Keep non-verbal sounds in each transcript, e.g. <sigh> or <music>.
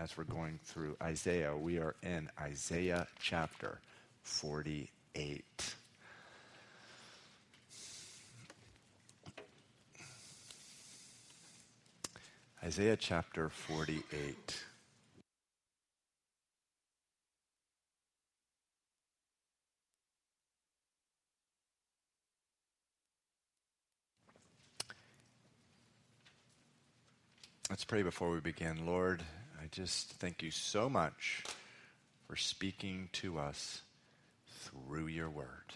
as we're going through Isaiah. We are in Isaiah chapter 48. Isaiah chapter 48. Let's pray before we begin. Lord, just thank you so much for speaking to us through your word.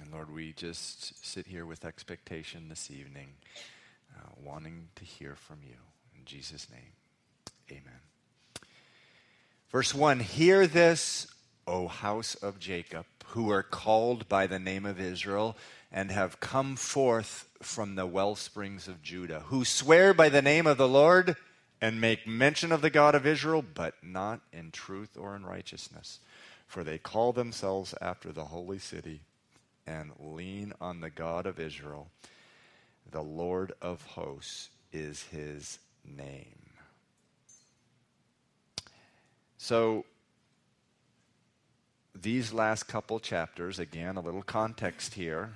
And Lord, we just sit here with expectation this evening, uh, wanting to hear from you. In Jesus' name, amen. Verse 1 Hear this, O house of Jacob, who are called by the name of Israel and have come forth from the well springs of Judah, who swear by the name of the Lord and make mention of the God of Israel, but not in truth or in righteousness. For they call themselves after the holy city and lean on the God of Israel. The Lord of hosts is his name. So, these last couple chapters, again, a little context here.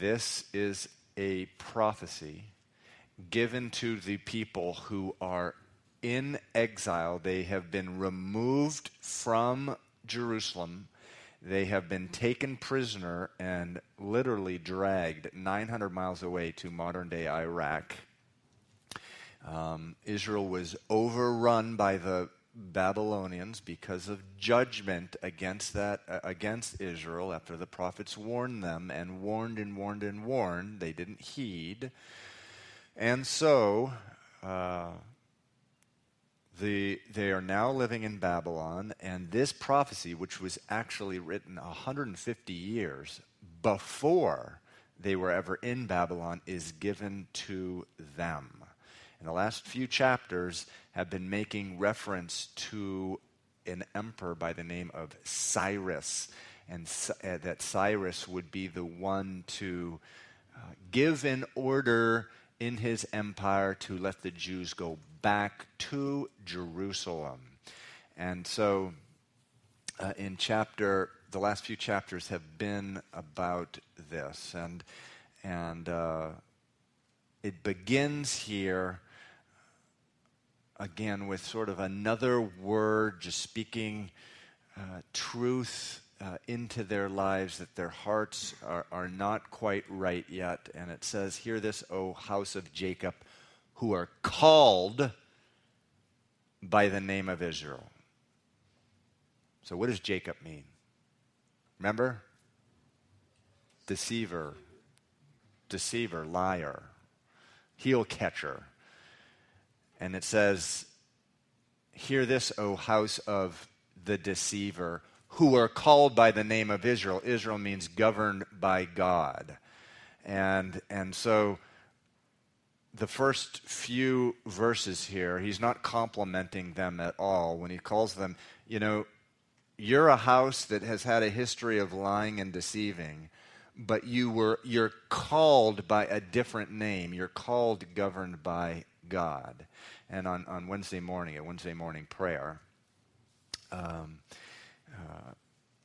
This is a prophecy given to the people who are in exile. They have been removed from Jerusalem. They have been taken prisoner and literally dragged 900 miles away to modern day Iraq. Um, Israel was overrun by the Babylonians because of judgment against that uh, against Israel after the prophets warned them and warned and warned and warned they didn't heed and so uh, the, they are now living in Babylon and this prophecy which was actually written 150 years before they were ever in Babylon is given to them. And the last few chapters have been making reference to an emperor by the name of Cyrus, and uh, that Cyrus would be the one to uh, give an order in his empire to let the Jews go back to Jerusalem. And so, uh, in chapter, the last few chapters have been about this, and and uh, it begins here again with sort of another word, just speaking uh, truth uh, into their lives that their hearts are, are not quite right yet. And it says, Hear this, O house of Jacob, who are called by the name of Israel. So, what does Jacob mean? Remember? Deceiver, deceiver, liar, heel catcher and it says, Hear this, O house of the deceiver, who are called by the name of Israel. Israel means governed by God. And, and so the first few verses here, he's not complimenting them at all when he calls them, you know, you're a house that has had a history of lying and deceiving, but you were you're called by a different name. You're called governed by God. And on, on Wednesday morning, at Wednesday morning prayer, um, uh,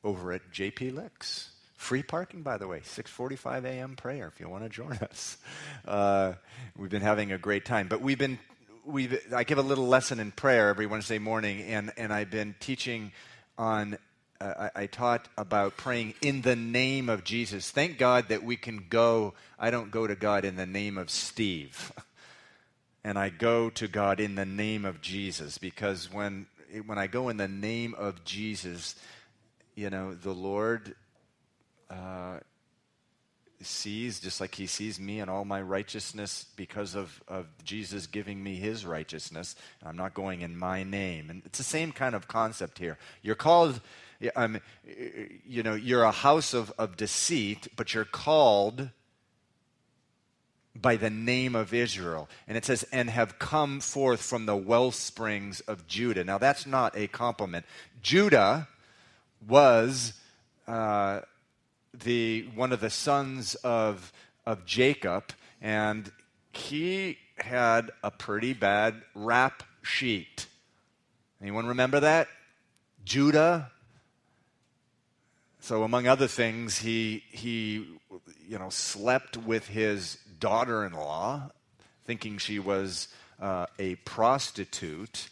over at JP Licks, free parking, by the way, 6:45 a.m. prayer if you want to join <laughs> us. Uh, we've been having a great time, but we've been we I give a little lesson in prayer every Wednesday morning, and and I've been teaching on uh, I, I, taught about praying in the name of Jesus. Thank God that we can go. I don't go to God in the name of Steve. <laughs> and I go to God in the name of Jesus because when when I go in the name of Jesus, you know, the Lord uh, sees just like He sees me and all my righteousness because of, of Jesus giving me His righteousness. I'm not going in my name, and it's the same kind of concept here. You're called. Um, you know, you're a house of, of deceit, but you're called by the name of Israel. And it says, and have come forth from the well springs of Judah. Now, that's not a compliment. Judah was uh, the, one of the sons of, of Jacob, and he had a pretty bad rap sheet. Anyone remember that? Judah. So, among other things, he, he you know, slept with his daughter in law, thinking she was uh, a prostitute.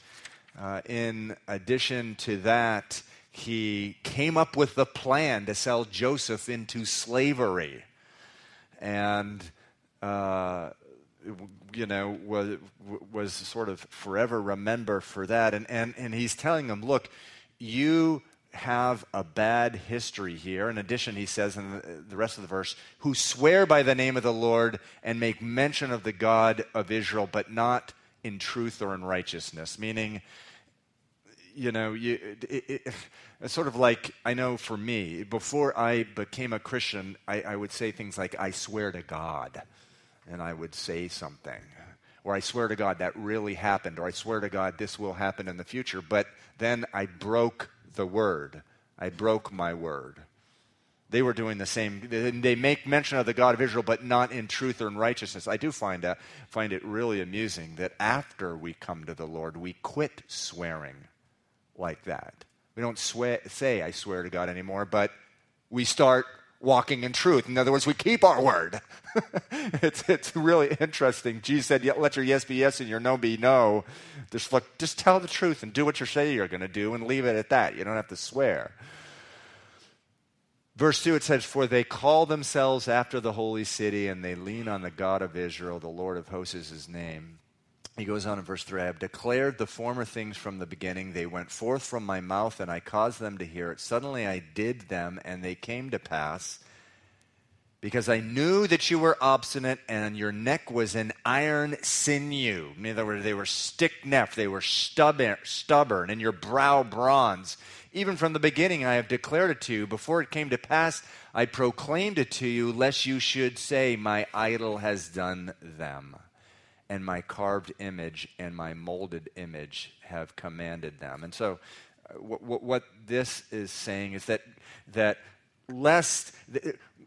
Uh, in addition to that, he came up with the plan to sell Joseph into slavery. And, uh, you know, was, was sort of forever remember for that. And, and, and he's telling them, look, you have a bad history here. In addition, he says in the rest of the verse, who swear by the name of the Lord and make mention of the God of Israel, but not in truth or in righteousness. Meaning, you know, you, it, it, it's sort of like, I know for me, before I became a Christian, I, I would say things like, I swear to God. And I would say something. Or I swear to God that really happened. Or I swear to God this will happen in the future. But then I broke the word. I broke my word. They were doing the same. They make mention of the God of Israel, but not in truth or in righteousness. I do find, uh, find it really amusing that after we come to the Lord, we quit swearing like that. We don't swear, say, I swear to God anymore, but we start walking in truth. In other words, we keep our word. <laughs> it's, it's really interesting. Jesus said, let your yes be yes and your no be no. Just, look, just tell the truth and do what you say you're going to do and leave it at that. You don't have to swear. Verse 2, it says, For they call themselves after the holy city, and they lean on the God of Israel, the Lord of hosts is his name. He goes on in verse 3 I have declared the former things from the beginning. They went forth from my mouth, and I caused them to hear it. Suddenly I did them, and they came to pass. Because I knew that you were obstinate, and your neck was an iron sinew. In other words, they were stick necked, they were stubborn, stubborn, and your brow bronze. Even from the beginning, I have declared it to you. Before it came to pass, I proclaimed it to you, lest you should say, My idol has done them and my carved image and my molded image have commanded them. And so, uh, what, what this is saying is that, that lest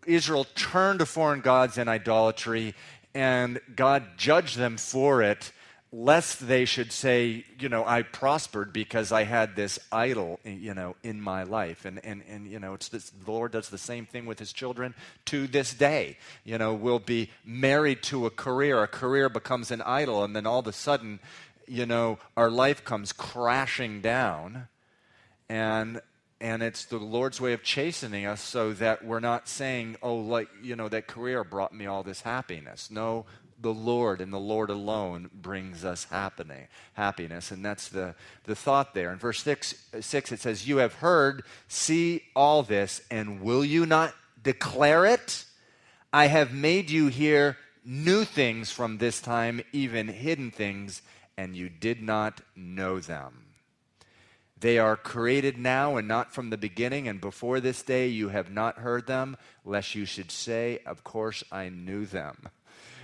Israel turn to foreign gods and idolatry, and God judge them for it, lest they should say, you know, I prospered because I had this idol, you know, in my life. And, and, and you know, it's this, the Lord does the same thing with his children to this day. You know, we'll be married to a career, a career becomes an idol, and then all of a sudden, you know, our life comes crashing down. And and it's the Lord's way of chastening us so that we're not saying, oh, like, you know, that career brought me all this happiness. No, the Lord and the Lord alone brings us happening, happiness. And that's the, the thought there. In verse six, 6, it says, You have heard, see all this, and will you not declare it? I have made you hear new things from this time, even hidden things, and you did not know them. They are created now and not from the beginning, and before this day you have not heard them, lest you should say, Of course I knew them.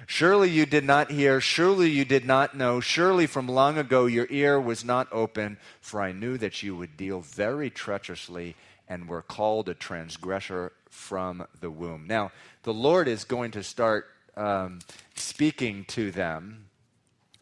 Surely you did not hear, surely you did not know, surely from long ago your ear was not open, for I knew that you would deal very treacherously and were called a transgressor from the womb. Now, the Lord is going to start um, speaking to them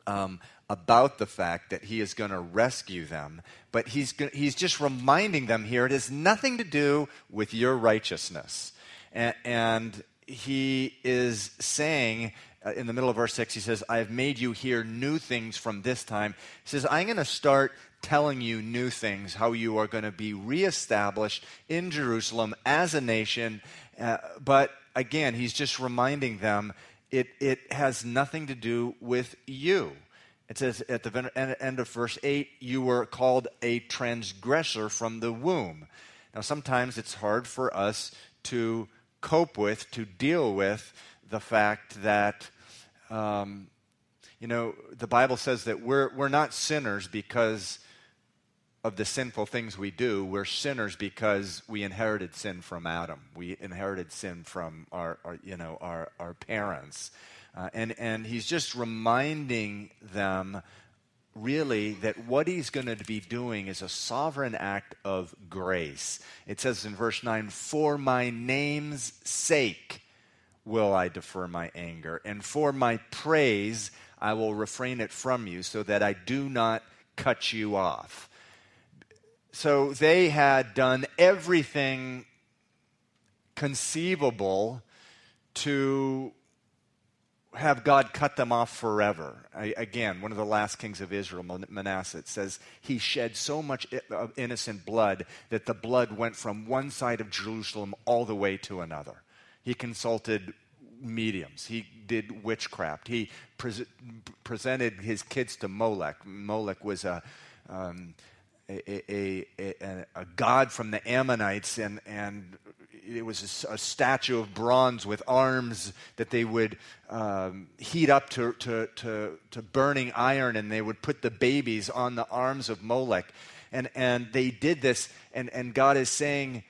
um, about the fact that He is going to rescue them, but he's, he's just reminding them here it has nothing to do with your righteousness. and, he is saying in the middle of verse 6, he says, I have made you hear new things from this time. He says, I'm going to start telling you new things, how you are going to be reestablished in Jerusalem as a nation. Uh, but again, he's just reminding them it, it has nothing to do with you. It says at the end of verse 8, you were called a transgressor from the womb. Now, sometimes it's hard for us to cope with, to deal with the fact that um, you know, the Bible says that we're, we're not sinners because of the sinful things we do. We're sinners because we inherited sin from Adam. We inherited sin from our, our you know, our, our parents. Uh, and, and he's just reminding them really that what he's going to be doing is a sovereign act of grace. It says in verse 9, For my name's sake will I defer my anger, and for my praise I will refrain it from you, so that I do not cut you off. So they had done everything conceivable to have God cut them off forever. I, again, one of the last kings of Israel, Manasseh, says he shed so much eh, innocent blood that the blood went from one side of Jerusalem all the way to another. He consulted mediums. He did witchcraft. He pre- presented his kids to Molech. Molech was a, um, a, a, a, a, god from the Ammonites, and, and it was a, statue of bronze with arms that they would um, heat up to, to, to, to, burning iron, and they would put the babies on the arms of Molech. And, and they did this, and, and God is saying,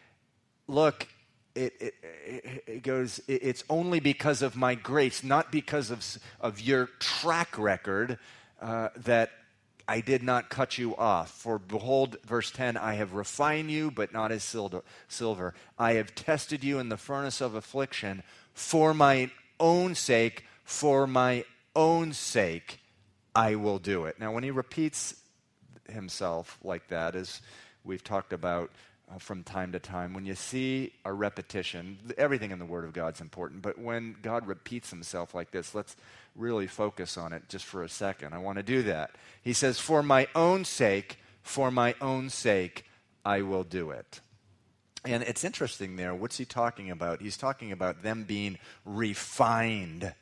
Look, it, it, it goes, it's only because of my grace, not because of, of your track record, uh, that I did not cut you off. For behold, verse 10 I have refined you, but not as silver. I have tested you in the furnace of affliction for my own sake, for my own sake, I will do it. Now, when he repeats himself like that, as we've talked about uh, from time to time, when you see a repetition, everything in the Word of God is important, but when God repeats himself like this, let's really focus on it just for a second. I want to do that. He says, For my own sake, for my own sake, I will do it. And it's interesting there. What's he talking about? He's talking about them being refined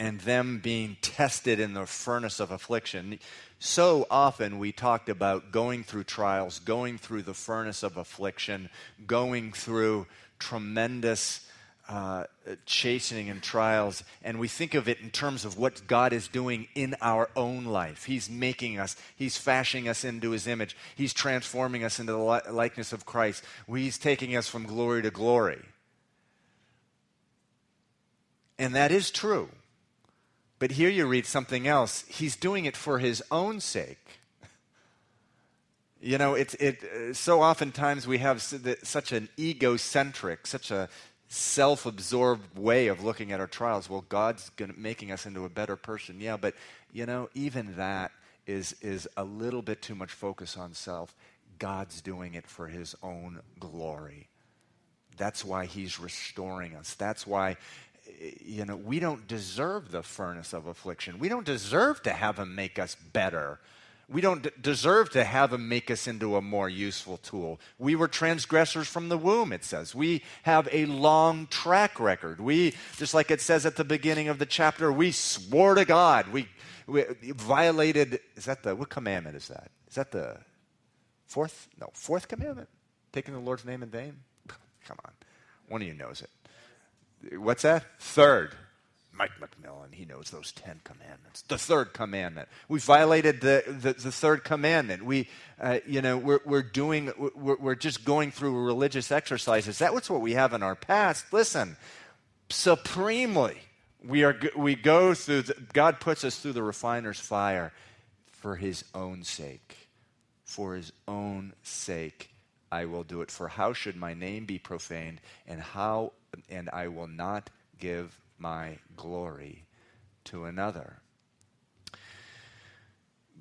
and them being tested in the furnace of affliction. So often we talked about going through trials, going through the furnace of affliction, going through tremendous uh, chastening and trials, and we think of it in terms of what God is doing in our own life. He's making us, He's fashioning us into His image, He's transforming us into the li- likeness of Christ. He's taking us from glory to glory. And that is true. But here you read something else. He's doing it for His own sake. You know, it's it. Uh, so oftentimes we have such an egocentric, such a self absorbed way of looking at our trials. Well, God's gonna, making us into a better person. Yeah, but, you know, even that is, is a little bit too much focus on self. God's doing it for his own glory. That's why he's restoring us. That's why, you know, we don't deserve the furnace of affliction. We don't deserve to have him make us better we don't d- deserve to have him make us into a more useful tool. We were transgressors from the womb, it says. We have a long track record. We, just like it says at the beginning of the chapter, we swore to God. We, we violated, is that the, what commandment is that? Is that the fourth? No, fourth commandment? Taking the Lord's name in vain? <laughs> Come on. One of you knows it. What's that? Third. Mike McMillan, he knows those Ten Commandments. The third commandment. We violated the, the, the third commandment. We, uh, you know, we're, we're doing, we're, we're just going through religious exercises. That That's what we have in our past. Listen, supremely, we, are, we go through, the, God puts us through the refiner's fire for his own sake. For his own sake, I will do it. For how should my name be profaned, and how, and I will not give my glory to another.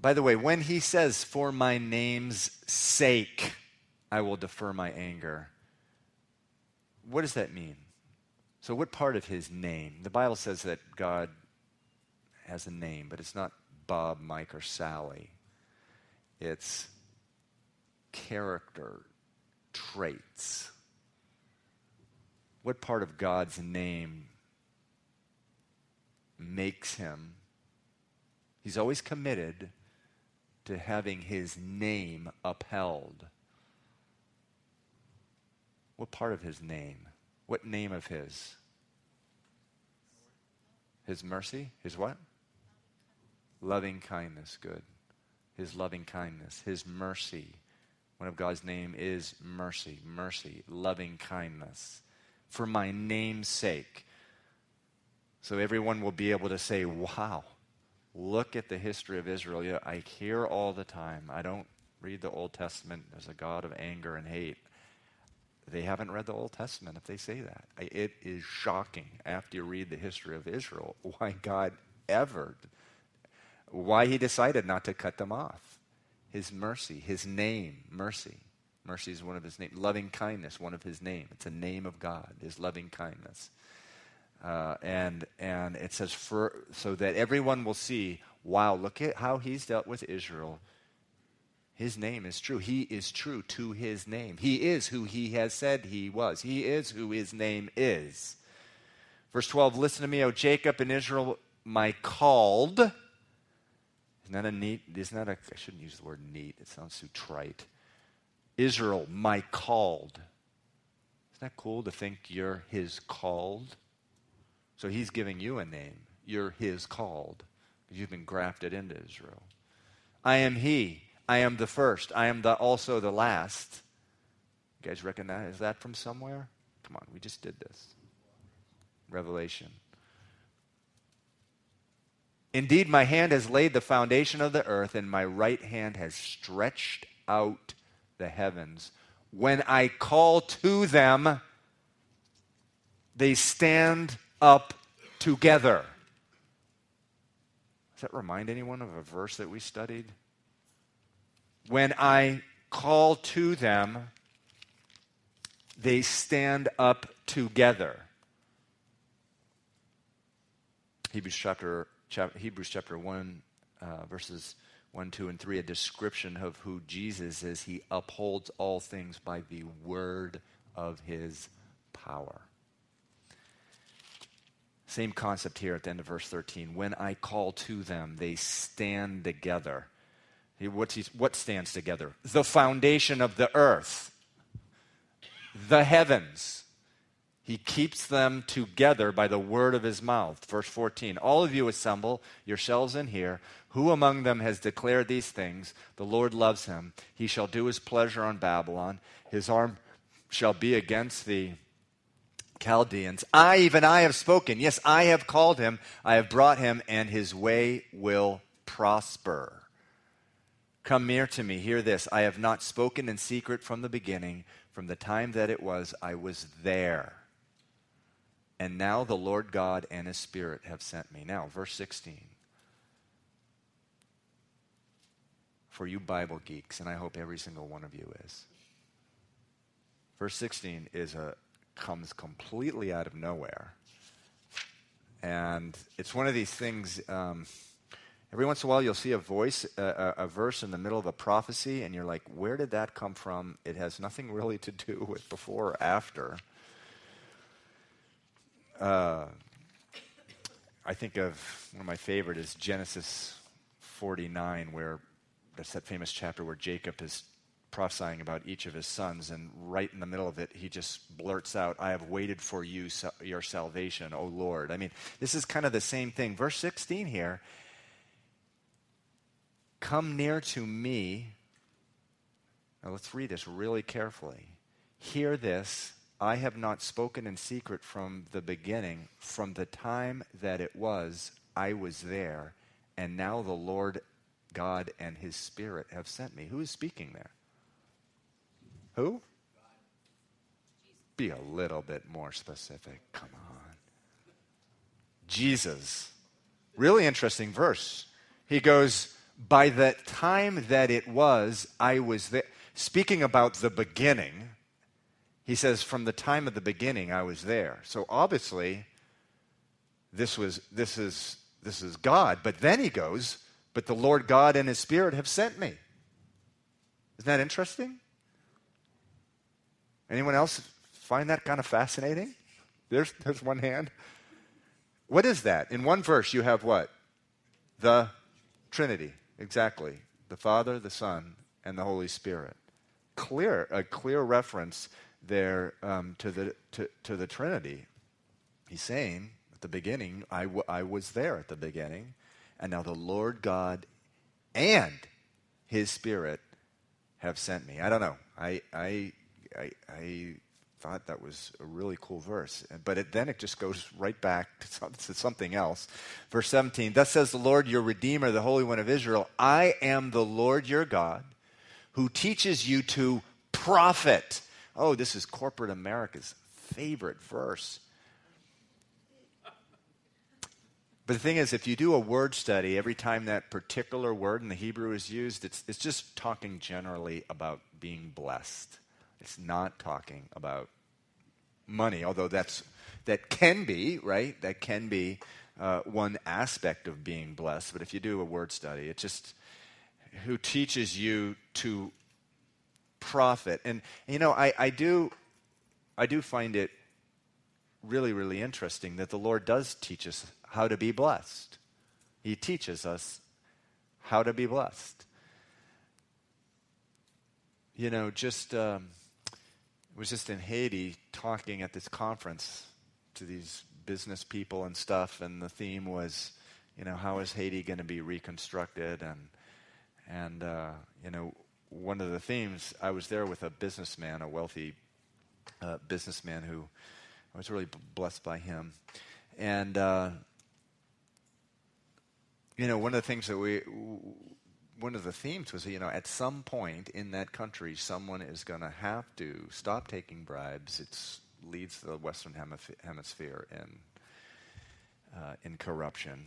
By the way, when he says, For my name's sake, I will defer my anger, what does that mean? So, what part of his name? The Bible says that God has a name, but it's not Bob, Mike, or Sally. It's character traits. What part of God's name makes him, he's always committed to having his name upheld. What part of his name? What name of his? His mercy? His what? Loving kindness, good. His loving kindness, his mercy. One of God's name is mercy, mercy, loving kindness. For my name's sake. So everyone will be able to say, wow, look at the history of Israel. Yeah, I hear all the time. I don't read the Old Testament. There's a God of anger and hate. They haven't read the Old Testament if they say that. It is shocking after you read the history of Israel <laughs> why God ever, why he decided not to cut them off. His mercy, his name, mercy. Mercy is one of his name. Loving kindness, one of his name. It's a name of God, his loving kindness. Uh, and and it says for so that everyone will see. Wow, look at how he's dealt with Israel his name is true. He is true to his name. He is who he has said he was. He is who his name is. Verse 12 Listen to me, O Jacob and Israel, my called. Isn't that a neat? Isn't that a, I shouldn't use the word neat. It sounds too trite. Israel, my called. Isn't that cool to think you're his called? So he's giving you a name. You're his called. You've been grafted into Israel. I am he I am the first. I am the, also the last. You guys recognize that from somewhere? Come on, we just did this. Revelation. Indeed, my hand has laid the foundation of the earth, and my right hand has stretched out the heavens. When I call to them, they stand up together. Does that remind anyone of a verse that we studied? When I call to them, they stand up together. Hebrews chapter, Hebrews chapter 1, uh, verses 1, 2, and 3, a description of who Jesus is. He upholds all things by the word of his power. Same concept here at the end of verse 13. When I call to them, they stand together. What's he, what stands together? The foundation of the earth, the heavens. He keeps them together by the word of his mouth. Verse 14 All of you assemble yourselves in here. Who among them has declared these things? The Lord loves him. He shall do his pleasure on Babylon. His arm shall be against the Chaldeans. I, even I, have spoken. Yes, I have called him. I have brought him, and his way will prosper. Come near to me, hear this. I have not spoken in secret from the beginning, from the time that it was, I was there. And now the Lord God and his Spirit have sent me. Now, verse 16. For you Bible geeks, and I hope every single one of you is. Verse 16 is a comes completely out of nowhere. And it's one of these things. Um, Every once in a while, you'll see a voice, a, a, verse in the middle of a prophecy, and you're like, where did that come from? It has nothing really to do with before or after. Uh, I think of one of my favorite is Genesis 49, where that's that famous chapter where Jacob is prophesying about each of his sons, and right in the middle of it, he just blurts out, I have waited for you, your salvation, O Lord. I mean, this is kind of the same thing. Verse 16 here Come near to me. Now let's read this really carefully. Hear this. I have not spoken in secret from the beginning, from the time that it was, I was there, and now the Lord God and his Spirit have sent me. Who is speaking there? Who? Be a little bit more specific. Come on. Jesus. Really interesting verse. He goes, by the time that it was, I was there. Speaking about the beginning, he says, from the time of the beginning, I was there. So obviously, this, was, this, is, this is God. But then he goes, but the Lord God and his Spirit have sent me. Isn't that interesting? Anyone else find that kind of fascinating? There's, there's one hand. What is that? In one verse, you have what? The Trinity. Exactly. The Father, the Son, and the Holy Spirit. Clear, a clear reference there um, to, the, to, to the Trinity. He's saying at the beginning, I, w- I was there at the beginning, and now the Lord God and His Spirit have sent me. I don't know. I, I, I, I thought that was a really cool verse. But it, then it just goes right back to something else. Verse 17 Thus says the Lord, your Redeemer, the Holy One of Israel I am the Lord your God who teaches you to profit. Oh, this is corporate America's favorite verse. But the thing is, if you do a word study, every time that particular word in the Hebrew is used, it's, it's just talking generally about being blessed. It's not talking about money, although that's, that can be, right? That can be uh, one aspect of being blessed. But if you do a word study, it just, who teaches you to profit. And, you know, I, I, do, I do find it really, really interesting that the Lord does teach us how to be blessed. He teaches us how to be blessed. You know, just um, was just in Haiti talking at this conference to these business people and stuff, and the theme was, you know, how is Haiti going to be reconstructed? And and uh, you know, one of the themes I was there with a businessman, a wealthy uh, businessman who I was really b- blessed by him, and uh, you know, one of the things that we, one of the themes was, you know, at some point in that country, someone is going to have to stop taking bribes. It leads the Western Hemisphere in, uh, in corruption,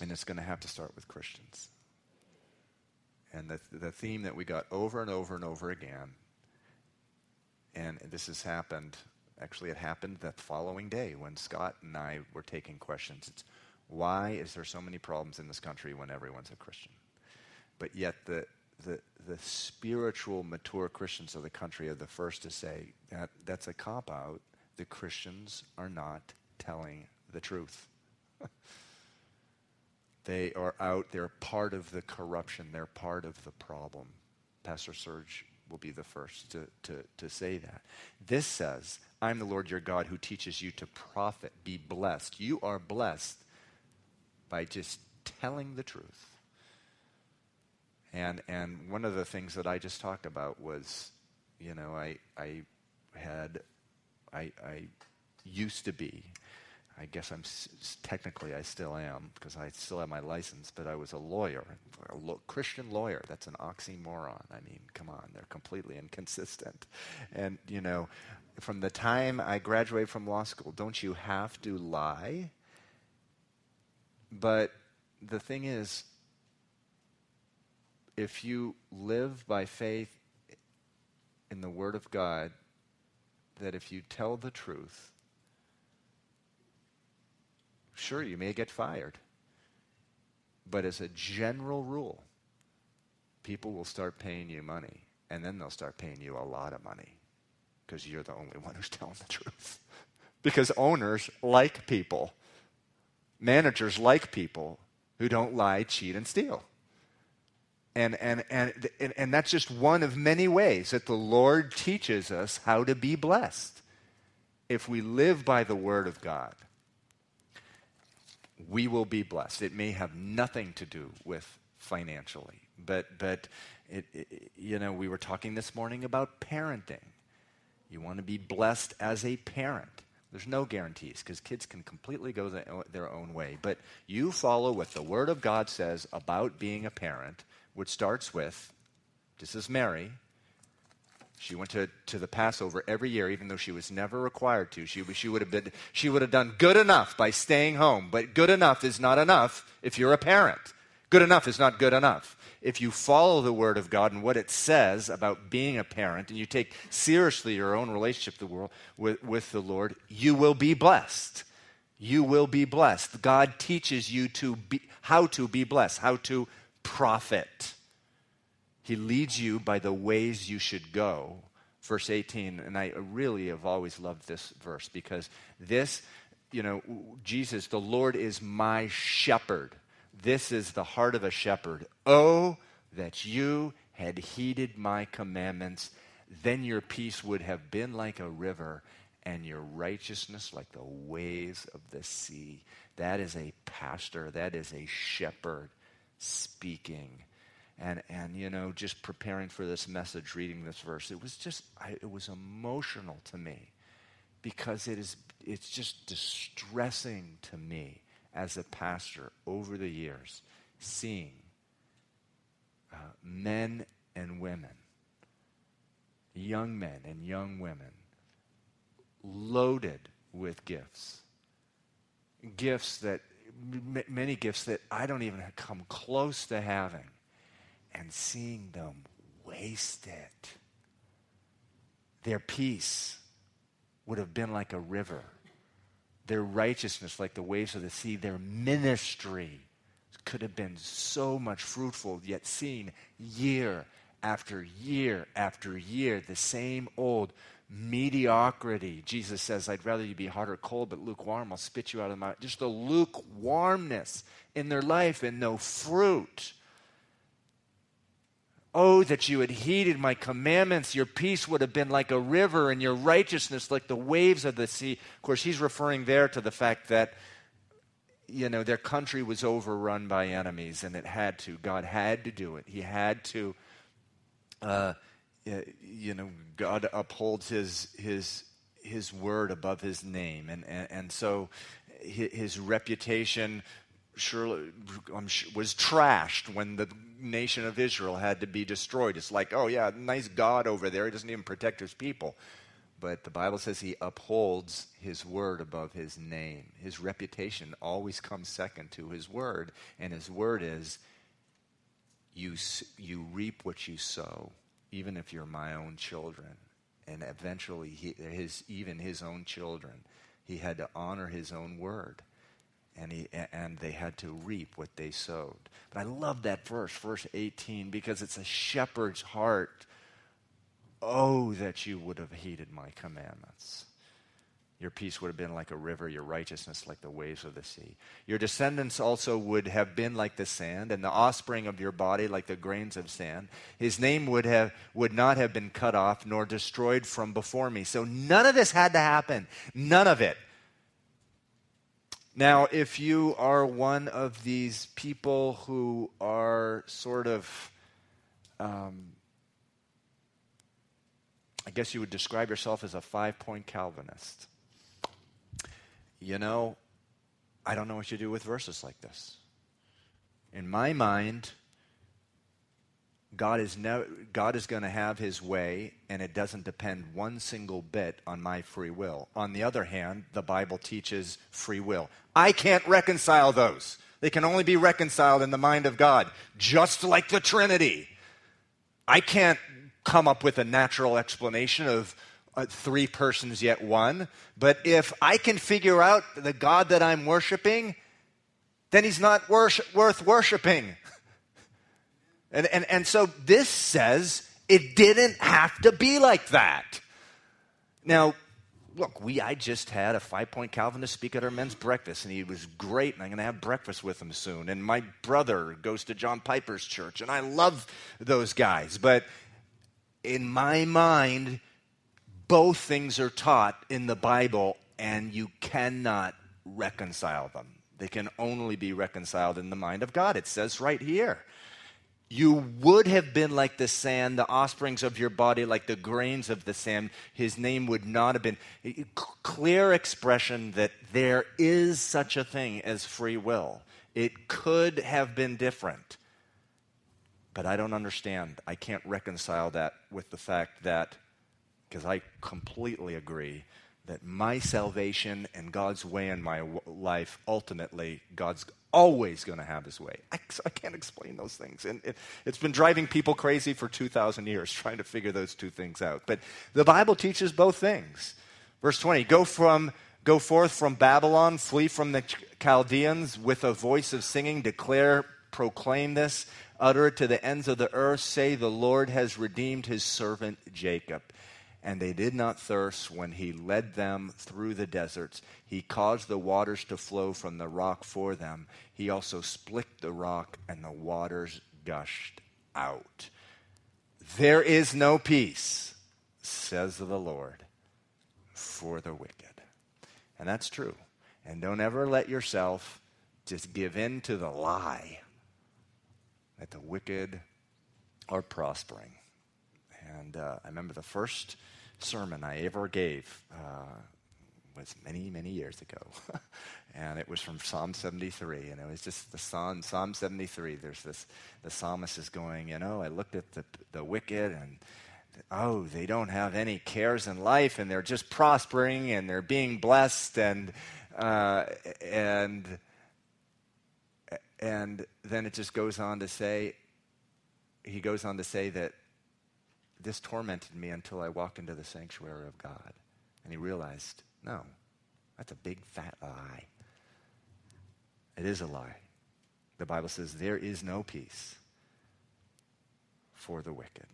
and it's going to have to start with Christians. And the, the theme that we got over and over and over again, and this has happened, actually, it happened that following day when Scott and I were taking questions. It's why is there so many problems in this country when everyone's a Christian? But yet, the, the, the spiritual, mature Christians of the country are the first to say that that's a cop out. The Christians are not telling the truth. <laughs> they are out, they're part of the corruption, they're part of the problem. Pastor Serge will be the first to, to, to say that. This says, I'm the Lord your God who teaches you to profit, be blessed. You are blessed by just telling the truth. And, and one of the things that I just talked about was, you know, I, I had, I, I used to be, I guess I'm technically I still am because I still have my license, but I was a lawyer, a lo- Christian lawyer. That's an oxymoron. I mean, come on, they're completely inconsistent. And you know, from the time I graduated from law school, don't you have to lie? But the thing is, if you live by faith in the Word of God, that if you tell the truth, sure, you may get fired. But as a general rule, people will start paying you money, and then they'll start paying you a lot of money because you're the only <laughs> one who's telling the truth. because owners like people. Managers like people who don't lie, cheat, and steal. And, and, and, and, and that's just one of many ways that the Lord teaches us how to be blessed. If we live by the Word of God, we will be blessed. It may have nothing to do with financially, but, but it, it, you know, we were talking this morning about parenting. You want to be blessed as a parent. There's no guarantees because kids can completely go the, their own way. But you follow what the Word of God says about being a parent, which starts with this is Mary. She went to, to the Passover every year, even though she was never required to. She, she, would have been, she would have done good enough by staying home. But good enough is not enough if you're a parent. Good enough is not good enough if you follow the Word of God and what it says about being a parent, and you take seriously your own relationship the world, with, with the Lord, you will be blessed. You will be blessed. God teaches you to be, how to be blessed, how to profit. He leads you by the ways you should go. Verse 18, and I really have always loved this verse because this, you know, Jesus, the Lord is my shepherd. This is the heart of a shepherd. Oh, that you had heeded my commandments, then your peace would have been like a river, and your righteousness like the waves of the sea. That is a pastor, that is a shepherd speaking. And, and you know, just preparing for this message, reading this verse, it was just, I, it was emotional to me because it is, it's just distressing to me as a pastor over the years, seeing uh, men and women, young men and young women loaded with gifts. Gifts that, m- many gifts that I don't even come close to having. And seeing them waste it. Their peace would have been like a river, their righteousness like the waves of the sea, their ministry could have been so much fruitful, yet seen year after year after year the same old mediocrity. Jesus says, I'd rather you be hot or cold, but lukewarm, I'll spit you out of my mouth." just the lukewarmness in their life and no fruit. Oh, that you had heeded my commandments. Your peace would have been like a river, and your righteousness like the waves of the sea. Of course, he's referring there to the fact that, you know, their country was overrun by enemies, and it had to. God had to do it. He had to uh, you know, God upholds his, his, his word above his name. And, and, and so his reputation surely was trashed when the nation of Israel had to be destroyed. It's like, oh, yeah, nice God over there. He doesn't even protect his people. But the Bible says he upholds his word above his name. His reputation always comes second to his word. And his word is you, you reap what you sow, even if you're my own children. And eventually, he, his, even his own children, he had to honor his own word. And, he, and they had to reap what they sowed. But I love that verse, verse 18, because it's a shepherd's heart. Oh, that you would have heeded my commandments. Your peace would have been like a river, your righteousness like the waves of the sea. Your descendants also would have been like the sand, and the offspring of your body like the grains of sand. His name would, have, would not have been cut off nor destroyed from before me. So none of this had to happen. None of it. Now, if you are one of these people who are sort of, um, I guess you would describe yourself as a five point Calvinist you know, I don't know what you do with verses like this. In my mind, God is, no, God is going to have his way, and it doesn't depend one single bit on my free will. On the other hand, the Bible teaches free will. I can't reconcile those. They can only be reconciled in the mind of God, just like the Trinity. I can't come up with a natural explanation of uh, three persons yet one. But if I can figure out the God that I'm worshiping, then he's not worship, worth worshiping. <laughs> and, and, and so this says it didn't have to be like that. Now, look, we I just had a five point Calvinist speak at our men's breakfast, and he was great, and I'm going to have breakfast with him soon. And my brother goes to John Piper's church, and I love those guys. But in my mind, both things are taught in the Bible, and you cannot reconcile them. They can only be reconciled in the mind of God. It says right here. You would have been like the sand, the offsprings of your body like the grains of the sand. His name would not have been. Clear expression that there is such a thing as free will. It could have been different. But I don't understand. I can't reconcile that with the fact that because I completely agree that my salvation and God's way in my life, ultimately, God's always going to have his way. I, I, can't explain those things. And it, it's been driving people crazy for 2,000 years <laughs> trying to figure those two things out. But the Bible teaches both things. Verse 20 Go, from, go forth from Babylon, flee from the Chaldeans with a voice of singing, declare, proclaim this, utter it to the ends of the earth, say, The Lord has redeemed his servant Jacob and they did not thirst when he led them through the deserts. He caused the waters to flow from the rock for them. He also split the rock, and the waters gushed out. There is no peace, says the Lord, for the wicked. And that's true. And don't ever let yourself just give in to the lie that the wicked are prospering. And uh, I remember the first sermon I ever gave uh, was many, many years ago. <laughs> and it was from Psalm 73. And it was just the Psalm, Psalm 73. There's this, the psalmist is going, you know, I looked at the, the wicked and oh, they don't have any cares in life and they're just prospering and they're being blessed and, uh, and, and then it just goes on to say, he goes on to say that this tormented me until I walked into the sanctuary of God. And he realized, no, that's a big fat lie. It is a lie. The Bible says there is no peace for the wicked.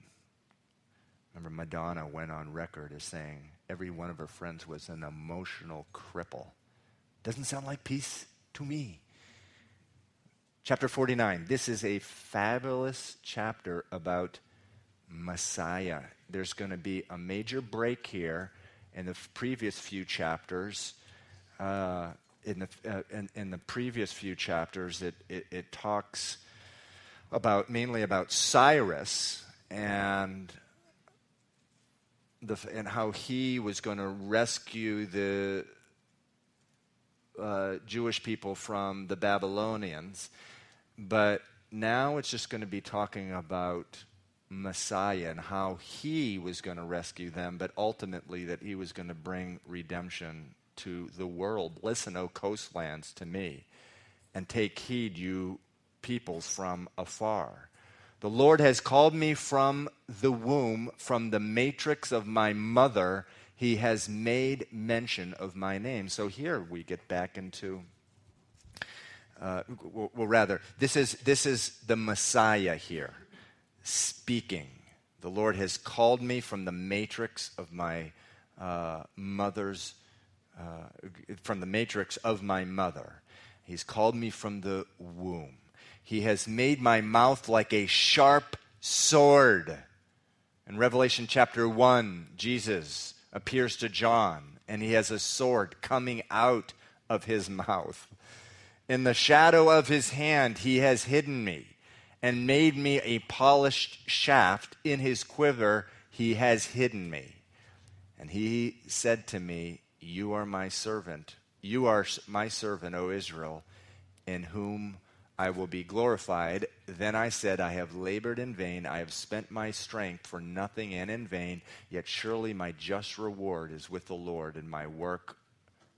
Remember, Madonna went on record as saying every one of her friends was an emotional cripple. Doesn't sound like peace to me. Chapter 49. This is a fabulous chapter about Messiah. There's going to be a major break here in the previous few chapters. Uh, in, the, uh, in, in, the previous few chapters, it, it, it talks about mainly about Cyrus and the, and how he was going to rescue the uh, Jewish people from the Babylonians. But now it's just going to be talking about Messiah and how he was going to rescue them, but ultimately that he was going to bring redemption to the world. Listen, O coastlands, to me, and take heed, you peoples from afar. The Lord has called me from the womb, from the matrix of my mother. He has made mention of my name. So here we get back into, uh, well, well, rather, this is, this is the Messiah here speaking. The Lord has called me from the matrix of my uh, mother's, uh, from the matrix of my mother. He's called me from the womb. He has made my mouth like a sharp sword. In Revelation chapter 1, Jesus appears to John, and he has a sword coming out of his mouth. In the shadow of his hand, he has hidden me and made me a polished shaft. In his quiver he has hidden me. And he said to me, You are my servant. You are my servant, O Israel, in whom I will be glorified. Then I said, I have labored in vain. I have spent my strength for nothing and in vain. Yet surely my just reward is with the Lord and my work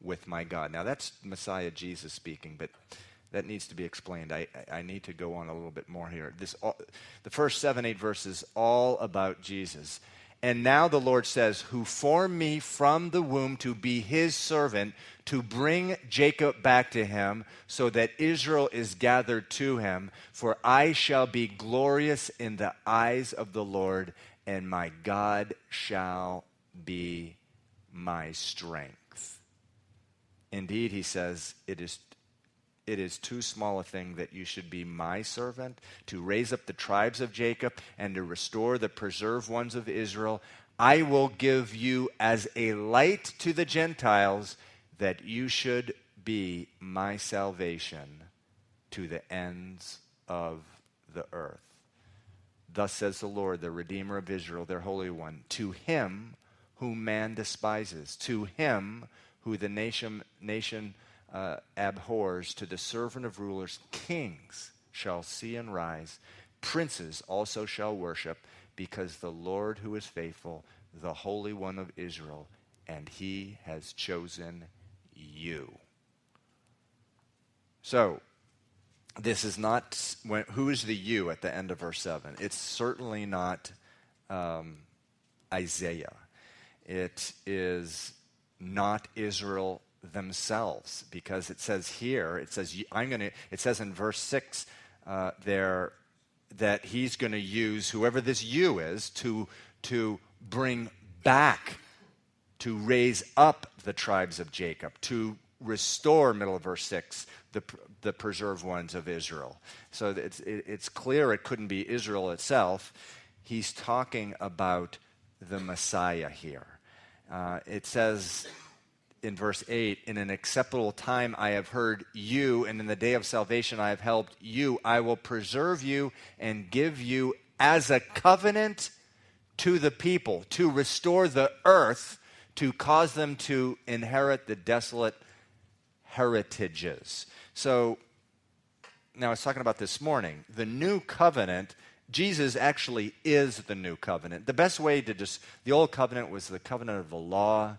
with my God. Now that's Messiah Jesus speaking, but that needs to be explained. I, I need to go on a little bit more here. This, all, the first seven, eight verses, all about Jesus. And now the Lord says, Who formed me from the womb to be his servant, to bring Jacob back to him, so that Israel is gathered to him. For I shall be glorious in the eyes of the Lord, and my God shall be my strength. Indeed, he says, It is it is too small a thing that you should be my servant, to raise up the tribes of Jacob and to restore the preserved ones of Israel. I will give you as a light to the Gentiles that you should be my salvation to the ends of the earth. Thus says the Lord, the Redeemer of Israel, their Holy One, to him whom man despises, to him who the nation, nation uh, abhors to the servant of rulers, kings shall see and rise, princes also shall worship, because the Lord who is faithful, the Holy One of Israel, and he has chosen you. So, this is not, when, who is the you at the end of verse 7? It's certainly not um, Isaiah. It is not Israel themselves because it says here, it says, I'm going to, it says in verse 6 uh, there that he's going to use whoever this you is to, to bring back, to raise up the tribes of Jacob, to restore, middle of verse 6, the, the preserved ones of Israel. So it's, it's clear it couldn't be Israel itself. He's talking about the Messiah here. Uh, it says in verse 8 In an acceptable time I have heard you, and in the day of salvation I have helped you. I will preserve you and give you as a covenant to the people, to restore the earth, to cause them to inherit the desolate heritages. So, now I was talking about this morning. The new covenant Jesus actually is the new covenant. The best way to just, the old covenant was the covenant of the law,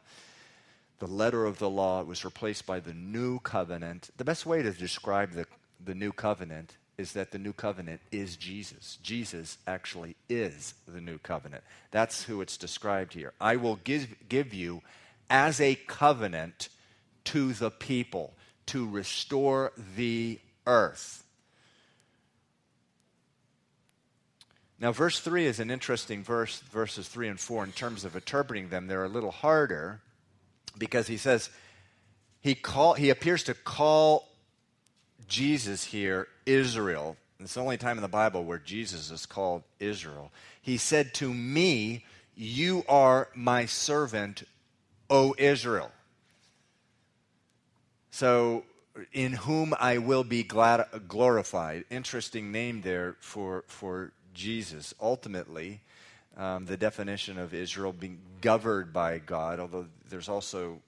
the letter of the law. Was replaced by the new covenant. The best way to describe the, the new covenant is that the new covenant is Jesus. Jesus actually is the new covenant. That's who it's described here. I will give, give you as a covenant to the people to restore the earth. Now, verse 3 is an interesting verse, verses 3 and 4, in terms of interpreting them. They're a little harder because he says, he, call, he appears to call Jesus here Israel. It's the only time in the Bible where Jesus is called Israel. He said to me, You are my servant, O Israel. So, in whom I will be glad, glorified. Interesting name there for, for Jesus. Ultimately, um, the definition of Israel being governed by God, although there's also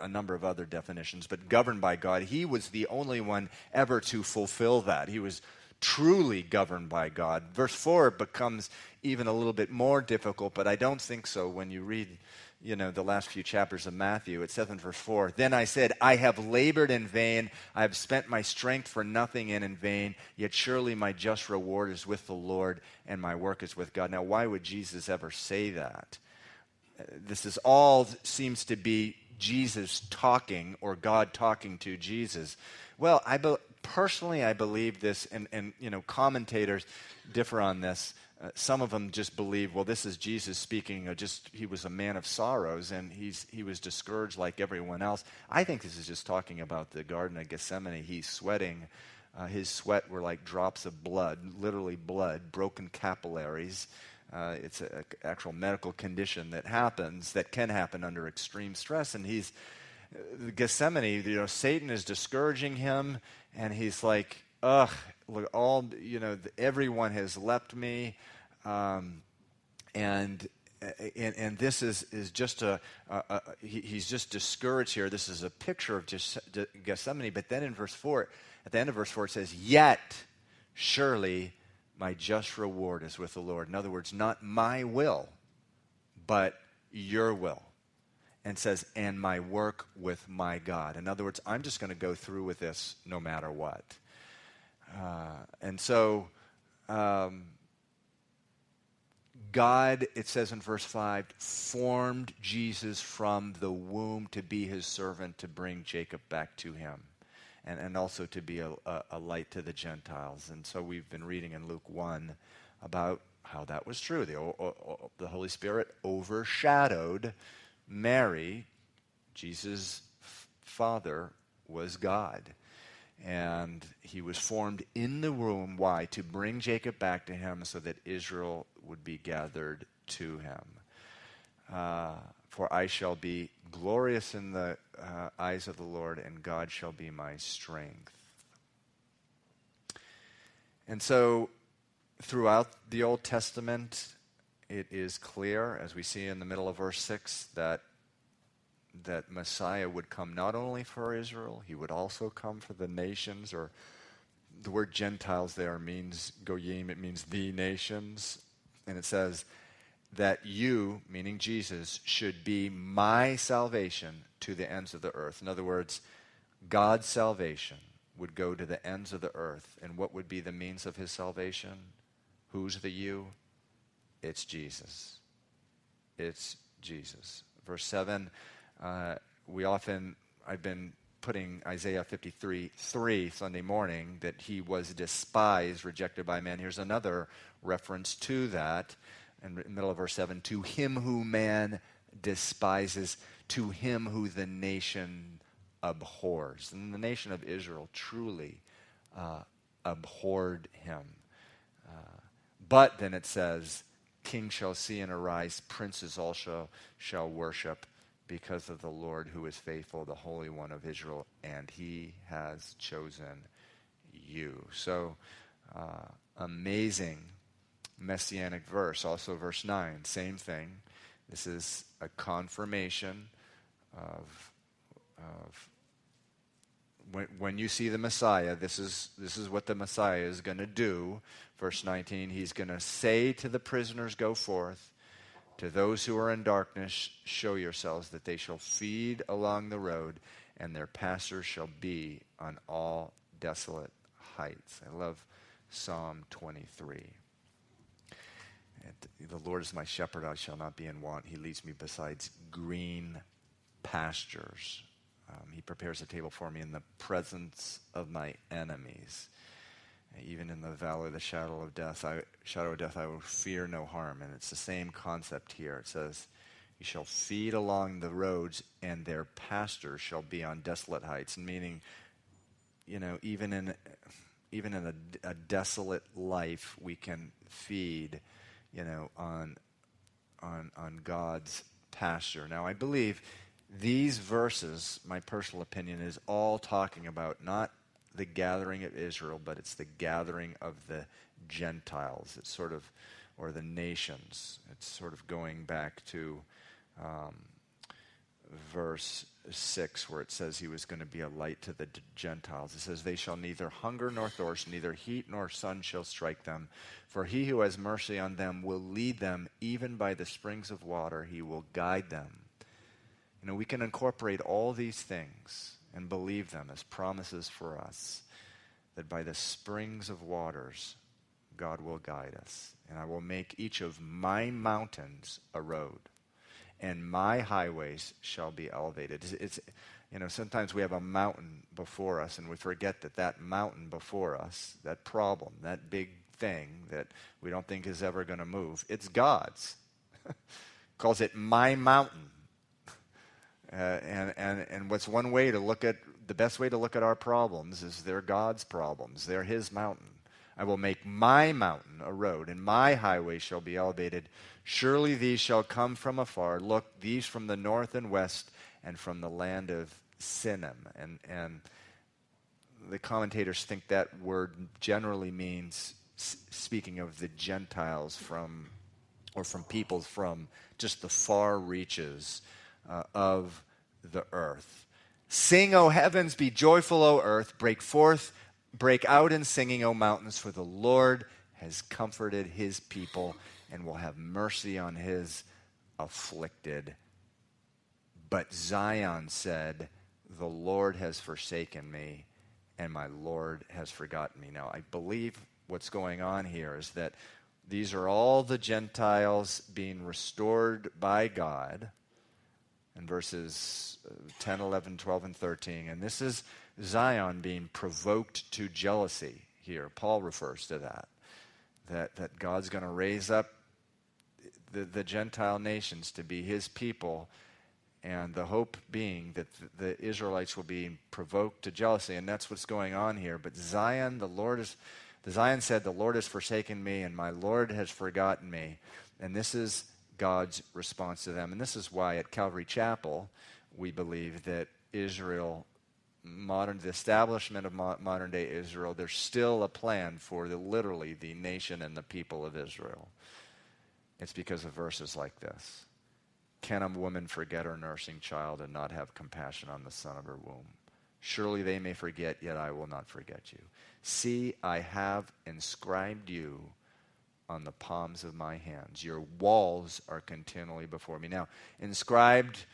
a number of other definitions, but governed by God. He was the only one ever to fulfill that. He was truly governed by God. Verse 4 becomes even a little bit more difficult, but I don't think so when you read you know, the last few chapters of Matthew. Says in verse 4 Then I said, I have labored in vain. I have spent my strength for nothing and in vain. Yet surely my just reward is with the Lord and my work is with God. Now, why would Jesus ever say that? Uh, this is all seems to be Jesus talking or God talking to Jesus. Well, I be, personally, I believe this, and, and you know, commentators differ on this. Uh, some of them just believe, well, this is Jesus speaking. Uh, just he was a man of sorrows, and he's he was discouraged like everyone else. I think this is just talking about the Garden of Gethsemane. He's sweating. Uh, his sweat were like drops of blood, literally blood, broken capillaries. Uh, it's an actual medical condition that happens, that can happen under extreme stress. And he's, uh, Gethsemane, you know, Satan is discouraging him, and he's like, ugh, look, all, you know, everyone has left me. Um, and and, and, this is, is just a, a, a he, he's just discouraged here. This is a picture of just Gethsemane. But then in verse 4, at the end of verse 4, it says, Yet surely my just reward is with the Lord. In other words, not my will, but your will. And says, and my work with my God. In other words, I'm just going to go through with this no matter what. Uh, and so, um, God, it says in verse 5, formed Jesus from the womb to be his servant to bring Jacob back to him and, and also to be a, a, a light to the Gentiles. And so we've been reading in Luke 1 about how that was true. The, o, the Holy Spirit overshadowed Mary. Jesus' father was God. And he was formed in the womb. Why? To bring Jacob back to him so that Israel would be gathered to him. Uh, for I shall be glorious in the uh, eyes of the Lord, and God shall be my strength. And so, throughout the Old Testament, it is clear, as we see in the middle of verse 6, that, that Messiah would come not only for Israel, he would also come for the nations, or the word Gentiles there means goyim, it means the nations. And it says, that you, meaning Jesus, should be my salvation to the ends of the earth. In other words, God's salvation would go to the ends of the earth. And what would be the means of his salvation? Who's the you? It's Jesus. It's Jesus. Verse 7, uh, we often, I've been putting Isaiah 53 3 Sunday morning that he was despised, rejected by men. Here's another reference to that in the middle of verse 7 to him who man despises, to him who the nation abhors. And the nation of Israel truly uh, abhorred him. Uh, but then it says, King shall see and arise, princes also shall worship because of the Lord who is faithful, the Holy One of Israel, and he has chosen you. So uh, amazing messianic verse. Also, verse 9, same thing. This is a confirmation of, of when, when you see the Messiah, this is, this is what the Messiah is going to do. Verse 19, he's going to say to the prisoners, Go forth. To those who are in darkness, show yourselves that they shall feed along the road, and their pastors shall be on all desolate heights. I love Psalm 23. The Lord is my shepherd, I shall not be in want. He leads me beside green pastures. Um, he prepares a table for me in the presence of my enemies. Even in the valley of the shadow of death, I, shadow of death, I will fear no harm. And it's the same concept here. It says, "You shall feed along the roads, and their pasture shall be on desolate heights." Meaning, you know, even in even in a, a desolate life, we can feed, you know, on on on God's pasture. Now, I believe these verses, my personal opinion, is all talking about not the gathering of Israel, but it's the gathering of the Gentiles. It's sort of, or the nations. It's sort of going back to um, verse 6, where it says he was going to be a light to the Gentiles. It says, They shall neither hunger nor thirst, neither heat nor sun shall strike them. For he who has mercy on them will lead them, even by the springs of water, he will guide them. You know, we can incorporate all these things and believe them as promises for us that by the springs of waters, God will guide us. And I will make each of my mountains a road, and my highways shall be elevated. It's, it's, you know, sometimes we have a mountain before us, and we forget that that mountain before us, that problem, that big thing that we don't think is ever going to move, it's God's. <laughs> Calls it my mountain. Uh, and, and, and what's one way to look at, the best way to look at our problems is they're God's problems. They're His mountain. I will make my mountain a road, and my highway shall be elevated. Surely these shall come from afar. Look, these from the north and west, and from the land of Sinim. And, and the commentators think that word generally means speaking of the Gentiles from, or from peoples from just the far reaches uh, of the earth. Sing, O heavens, be joyful, O earth, break forth, break out in singing, O mountains, for the Lord has comforted his people and will have mercy on his afflicted. But Zion said, The Lord has forsaken me, and my Lord has forgotten me. Now, I believe what's going on here is that these are all the Gentiles being restored by God in verses uh, 10, 11, 12, and 13. And this is Zion being provoked to jealousy here. Paul refers to that. That, that God's going to raise up the, the Gentile nations to be his people, and the hope being that the, the Israelites will be provoked to jealousy. And that's what's going on here. But Zion, the Lord is. The Zion said, The Lord has forsaken me, and my Lord has forgotten me. And this is God's response to them. And this is why at Calvary Chapel, we believe that Israel, modern, the establishment of mo- modern day Israel, there's still a plan for the, literally the nation and the people of Israel. It's because of verses like this. Can a woman forget her nursing child and not have compassion on the son of her womb? Surely they may forget, yet I will not forget you. See, I have inscribed you on the palms of my hands. Your walls are continually before me. Now, inscribed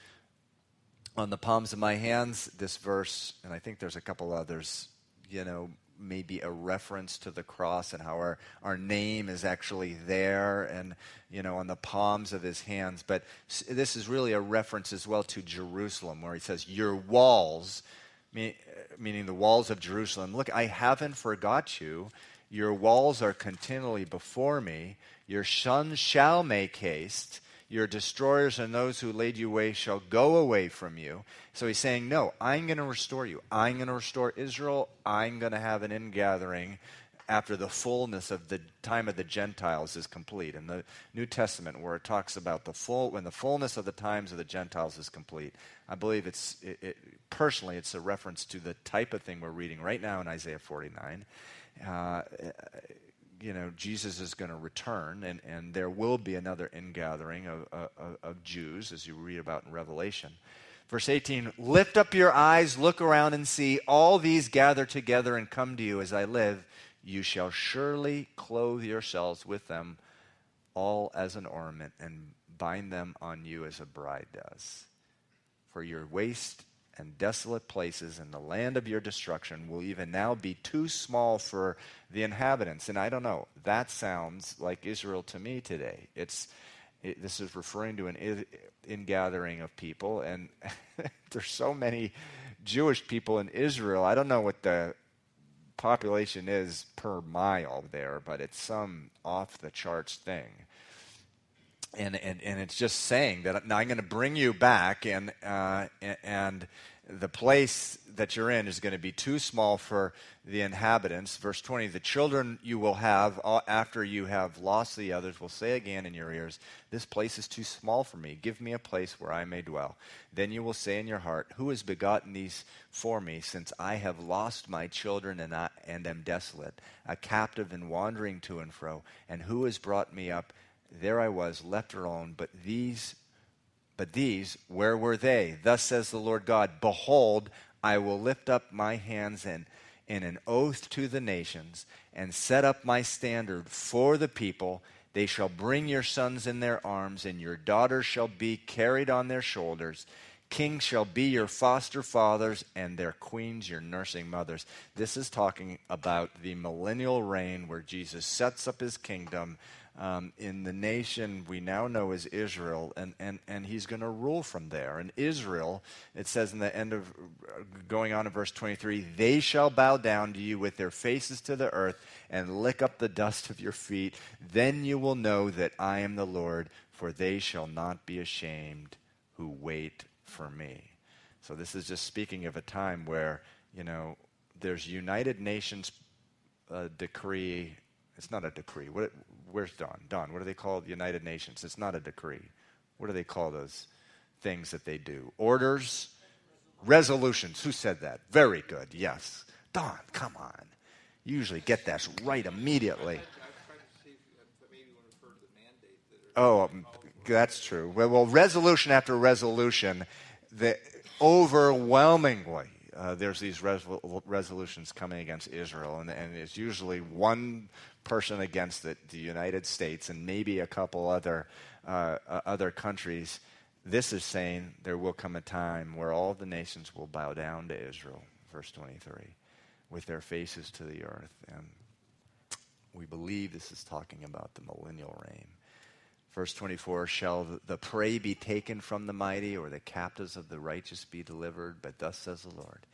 on the palms of my hands, this verse, and I think there's a couple others, you know, maybe a reference to the cross and how our, our name is actually there and, you know, on the palms of his hands. But this is really a reference as well to Jerusalem, where he says, Your walls, meaning the walls of Jerusalem, look, I haven't forgot you. Your walls are continually before me. Your sons shall make haste. Your destroyers and those who laid you away shall go away from you. So he's saying, No, I'm going to restore you. I'm going to restore Israel. I'm going to have an ingathering after the fullness of the time of the Gentiles is complete. In the New Testament, where it talks about the full, when the fullness of the times of the Gentiles is complete, I believe it's, it, it, personally, it's a reference to the type of thing we're reading right now in Isaiah 49 uh, you know, Jesus is going to return, and, and there will be another ingathering of, of, of Jews, as you read about in Revelation. Verse 18 Lift up your eyes, look around, and see all these gather together and come to you as I live. You shall surely clothe yourselves with them all as an ornament and bind them on you as a bride does. For your waste and desolate places in the land of your destruction will even now be too small for the inhabitants. And I don't know, that sounds like Israel to me today. It's it, this is referring to an ingathering of people, and <laughs> there's so many Jewish people in Israel. I don't know what the population is per mile there, but it's some off the charts thing and, and, and it's just saying that I'm going to bring you back, and, uh, and the place that you're in is going to be too small for the inhabitants. Verse 20 The children you will have after you have lost the others will say again in your ears, This place is too small for me. Give me a place where I may dwell. Then you will say in your heart, Who has begotten these for me, since I have lost my children and, I, and am desolate, a captive and wandering to and fro? And who has brought me up? There I was, left alone, but these, but these, where were they? Thus says the Lord God, Behold, I will lift up my hands and in an oath to the nations, and set up my standard for the people. They shall bring your sons in their arms, and your daughters shall be carried on their shoulders. Kings shall be your foster fathers, and their queens your nursing mothers. This is talking about the millennial reign where Jesus sets up his kingdom um, in the nation we now know as Israel, and, and, and he's going to rule from there. And Israel, it says in the end of going on in verse 23, they shall bow down to you with their faces to the earth and lick up the dust of your feet. Then you will know that I am the Lord, for they shall not be ashamed who wait for me. So this is just speaking of a time where, you know, there's United Nations uh, decree it's not a decree. What, where's Don? Don, what are they called? United Nations. It's not a decree. What do they call those things that they do? Orders? Resolutions. Who said that? Very good. Yes. Don, come on. You usually get that right immediately. Oh, um, that's true. Well, well, resolution after resolution, the overwhelmingly uh, there's these resolutions coming against Israel, and, and, it's usually one person against it, the United States, and maybe a couple other uh, uh, other countries. This is saying there will come a time where all the nations will bow down to Israel, verse 23, with their faces to the earth. And we believe this is talking about the millennial reign. Verse 24 Shall the prey be taken from the mighty, or the captives of the righteous be delivered? But thus says the Lord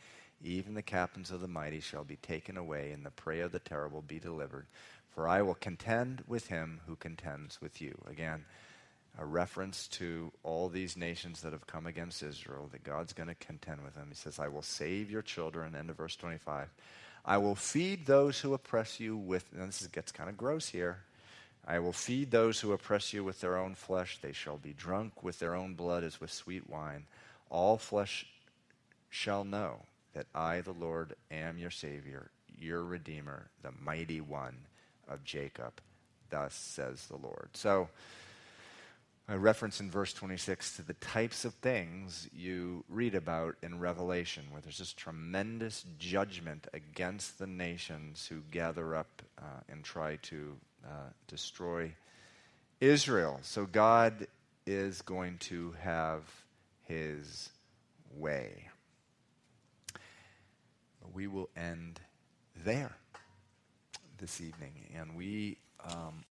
Even the captains of the mighty shall be taken away, and the prey of the terrible be delivered. For I will contend with him who contends with you. Again, a reference to all these nations that have come against Israel, that God's going to contend with them. He says, I will save your children. End of verse 25. I will feed those who oppress you with, and this gets kind of gross here. I will feed those who oppress you with their own flesh. They shall be drunk with their own blood as with sweet wine. All flesh shall know that I, the Lord, am your Savior, your Redeemer, the mighty one of Jacob. Thus says the Lord. So, a reference in verse 26 to the types of things you read about in Revelation, where there's this tremendous judgment against the nations who gather up uh, and try to uh, destroy Israel. So, God is going to have his way. We will end there this evening. And we um,